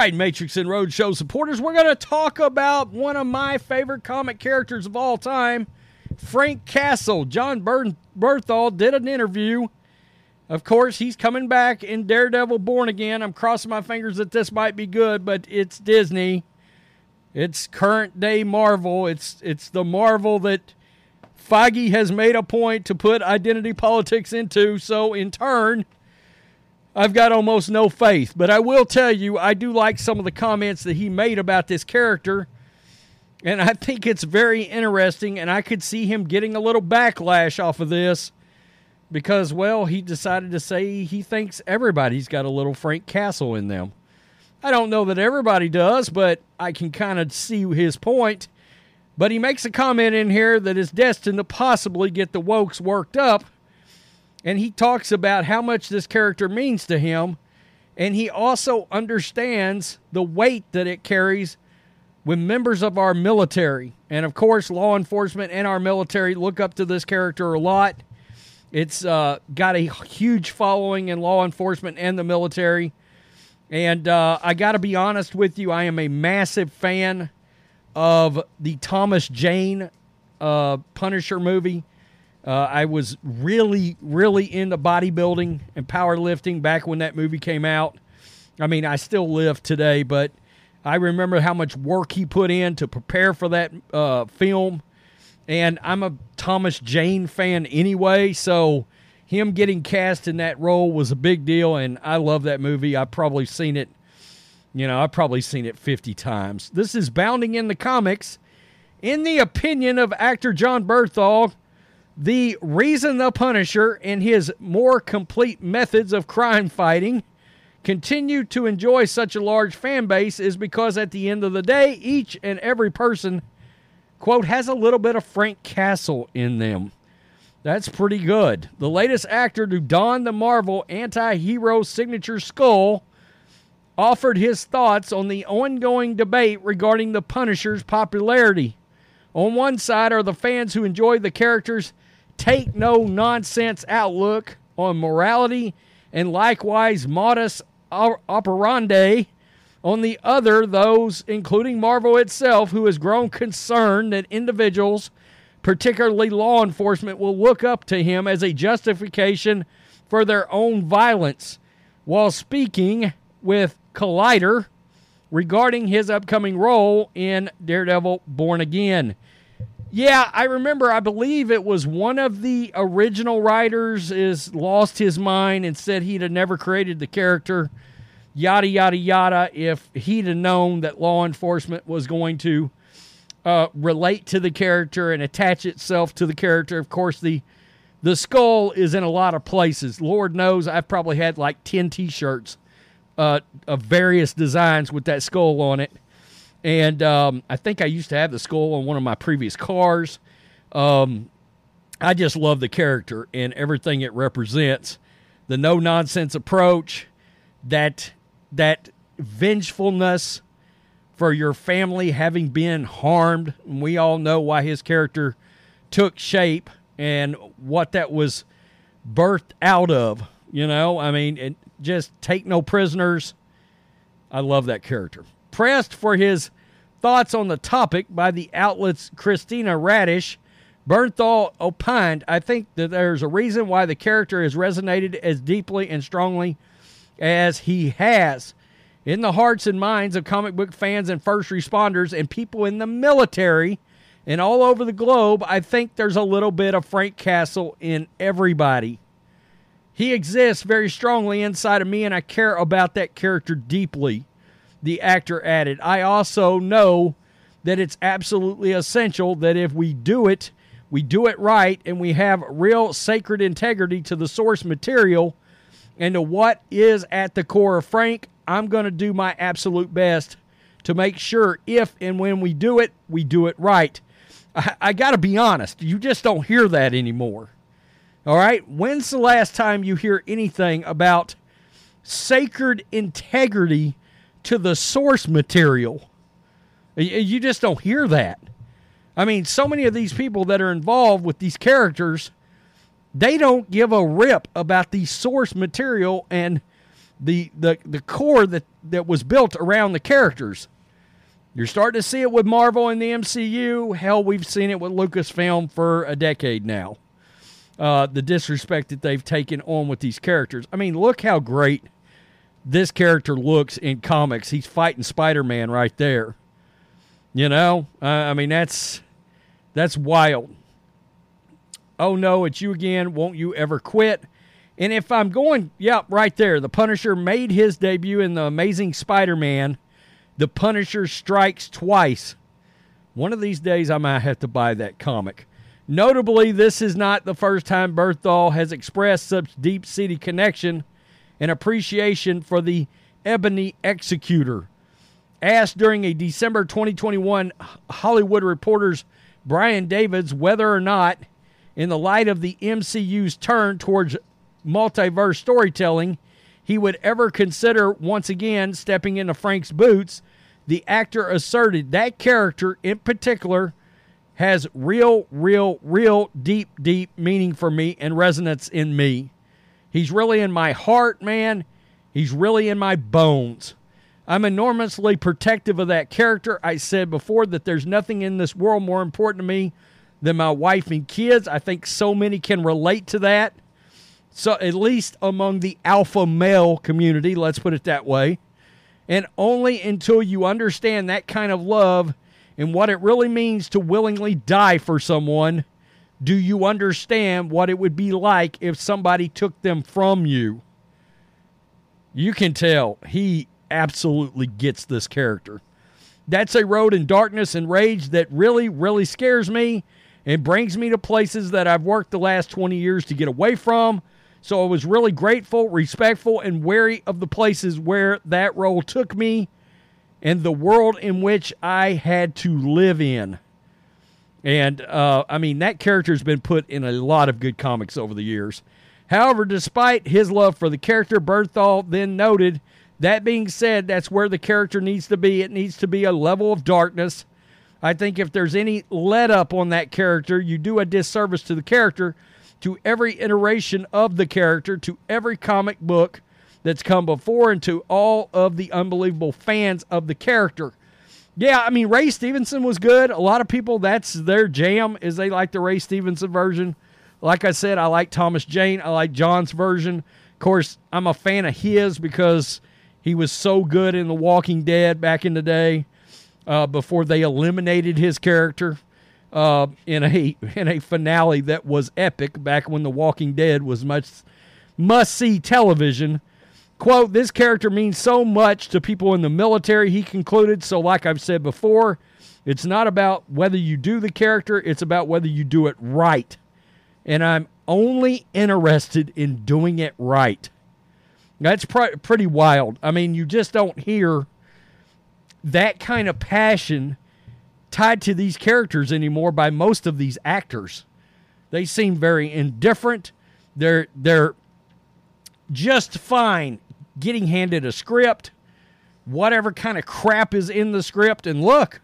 right, Matrix and Roadshow supporters, we're going to talk about one of my favorite comic characters of all time, Frank Castle. Jon Bern- Bernthal did an interview. Of course, he's coming back in Daredevil Born Again. I'm crossing my fingers that this might be good, but it's Disney. It's current day Marvel. It's it's the Marvel that Feige has made a point to put identity politics into. So in turn, I've got almost no faith. But I will tell you, I do like some of the comments that he made about this character. And I think it's very interesting, and I could see him getting a little backlash off of this because, well, he decided to say he thinks everybody's got a little Frank Castle in them. I don't know that everybody does, but I can kind of see his point. But he makes a comment in here that is destined to possibly get the wokes worked up. And he talks about how much this character means to him. And he also understands the weight that it carries with members of our military. And of course, law enforcement and our military look up to this character a lot. It's uh, got a huge following in law enforcement and the military. And uh, I got to be honest with you, I am a massive fan of the Thomas Jane uh, Punisher movie. Uh, I was really, really into bodybuilding and powerlifting back when that movie came out. I mean, I still live today, but I remember how much work he put in to prepare for that uh, film. And I'm a Thomas Jane fan anyway, so him getting cast in that role was a big deal. And I love that movie. I've probably seen it, you know, I've probably seen it 50 times. This is Bounding in the Comics. In the opinion of actor Jon Bernthal, the reason the Punisher and his more complete methods of crime fighting continue to enjoy such a large fan base is because at the end of the day, each and every person, quote, has a little bit of Frank Castle in them. That's pretty good. The latest actor to don the Marvel anti hero signature skull offered his thoughts on the ongoing debate regarding the Punisher's popularity. On one side are the fans who enjoy the character's take no nonsense outlook on morality and likewise modus operandi. On the other, those, including Marvel itself, who has grown concerned that individuals, particularly law enforcement, will look up to him as a justification for their own violence. While speaking with Collider regarding his upcoming role in Daredevil Born Again. Yeah, I remember. I believe it was one of the original writers is lost his mind and said he'd have never created the character. Yada yada yada. If he'd have known that law enforcement was going to uh, relate to the character and attach itself to the character, of course the the skull is in a lot of places. Lord knows I've probably had like ten T-shirts uh, of various designs with that skull on it and um, I think I used to have the skull on one of my previous cars. Um, I just love the character and everything it represents. The no nonsense approach, that that vengefulness for your family having been harmed. We all know why his character took shape and what that was birthed out of. You know, I mean, just take no prisoners. I love that character pressed for his thoughts on the topic by the outlet's Christina Radish, Bernthal opined, I think that there's a reason why the character has resonated as deeply and strongly as he has in the hearts and minds of comic book fans and first responders and people in the military and all over the globe. I think there's a little bit of Frank Castle in everybody. He exists very strongly inside of me, and I care about that character deeply the actor added. I also know that it's absolutely essential that if we do it, we do it right and we have real sacred integrity to the source material and to what is at the core of Frank. I'm going to do my absolute best to make sure if and when we do it, we do it right. I, I got to be honest, you just don't hear that anymore. All right? When's the last time you hear anything about sacred integrity to the source material. You just don't hear that. I mean, so many of these people that are involved with these characters, they don't give a rip about the source material and the the the core that that was built around the characters. You're starting to see it with Marvel and the MCU. Hell, we've seen it with Lucasfilm for a decade now. Uh, the disrespect that they've taken on with these characters. I mean, look how great this character looks in comics. He's fighting Spider Man right there. You know, uh, I mean that's that's wild. Oh no, it's you again. Won't you ever quit? And if I'm going, yeah, right there, the Punisher made his debut in the Amazing Spider Man. The Punisher strikes twice. One of these days, I might have to buy that comic. Notably, this is not the first time Bernthal has expressed such deep seated connection and appreciation for the Ebony Executor. Asked during a December 2021 Hollywood Reporter's Brian Davids whether or not, in the light of the MCU's turn towards multiverse storytelling, he would ever consider once again stepping into Frank's boots, the actor asserted that character in particular has real, real, real deep, deep meaning for me and resonance in me. He's really in my heart, man. He's really in my bones. I'm enormously protective of that character. I said before that there's nothing in this world more important to me than my wife and kids. I think so many can relate to that. So, at least among the alpha male community, let's put it that way. And only until you understand that kind of love and what it really means to willingly die for someone do you understand what it would be like if somebody took them from you. You can tell he absolutely gets this character. That's a road in darkness and rage that really, really scares me and brings me to places that I've worked the last 20 years to get away from. So I was really grateful, respectful, and wary of the places where that role took me and the world in which I had to live in. And uh, I mean, that character's been put in a lot of good comics over the years. However, despite his love for the character, Bernthal then noted that being said, that's where the character needs to be. It needs to be a level of darkness. I think if there's any let up on that character, you do a disservice to the character, to every iteration of the character, to every comic book that's come before, and to all of the unbelievable fans of the character. Yeah, I mean Ray Stevenson was good. A lot of people that's their jam is they like the Ray Stevenson version. Like I said, I like Thomas Jane. I like Jon's version. Of course, I'm a fan of his because he was so good in The Walking Dead back in the day uh, before they eliminated his character uh, in a in a finale that was epic back when The Walking Dead was much must see television. Quote, this character means so much to people in the military, he concluded. So, like I've said before, it's not about whether you do the character, it's about whether you do it right. And I'm only interested in doing it right. That's pr- pretty wild. I mean, you just don't hear that kind of passion tied to these characters anymore by most of these actors. They seem very indifferent. They're they're just fine getting handed a script, whatever kind of crap is in the script. And look,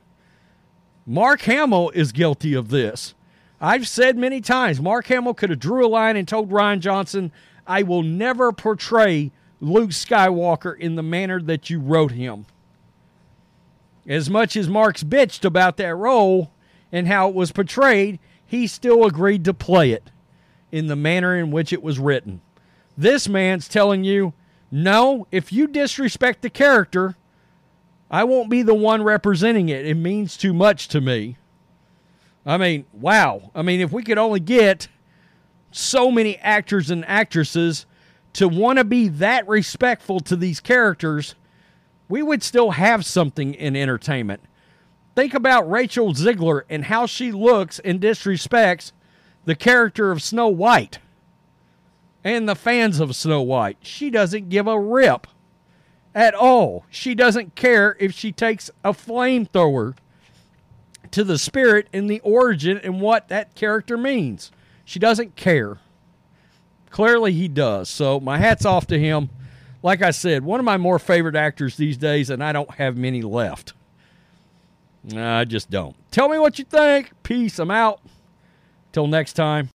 Mark Hamill is guilty of this. I've said many times Mark Hamill could have drew a line and told Rian Johnson, "I will never portray Luke Skywalker in the manner that you wrote him." As much as Mark's bitched about that role and how it was portrayed, he still agreed to play it in the manner in which it was written. This man's telling you, no, if you disrespect the character, I won't be the one representing it. It means too much to me. I mean, wow. I mean, if we could only get so many actors and actresses to want to be that respectful to these characters, we would still have something in entertainment. Think about Rachel Zegler and how she looks and disrespects the character of Snow White and the fans of Snow White. She doesn't give a rip at all. She doesn't care if she takes a flamethrower to the spirit and the origin and what that character means. She doesn't care. Clearly, he does. So, my hat's off to him. Like I said, one of my more favorite actors these days, and I don't have many left. I just don't. Tell me what you think. Peace. I'm out. Till next time.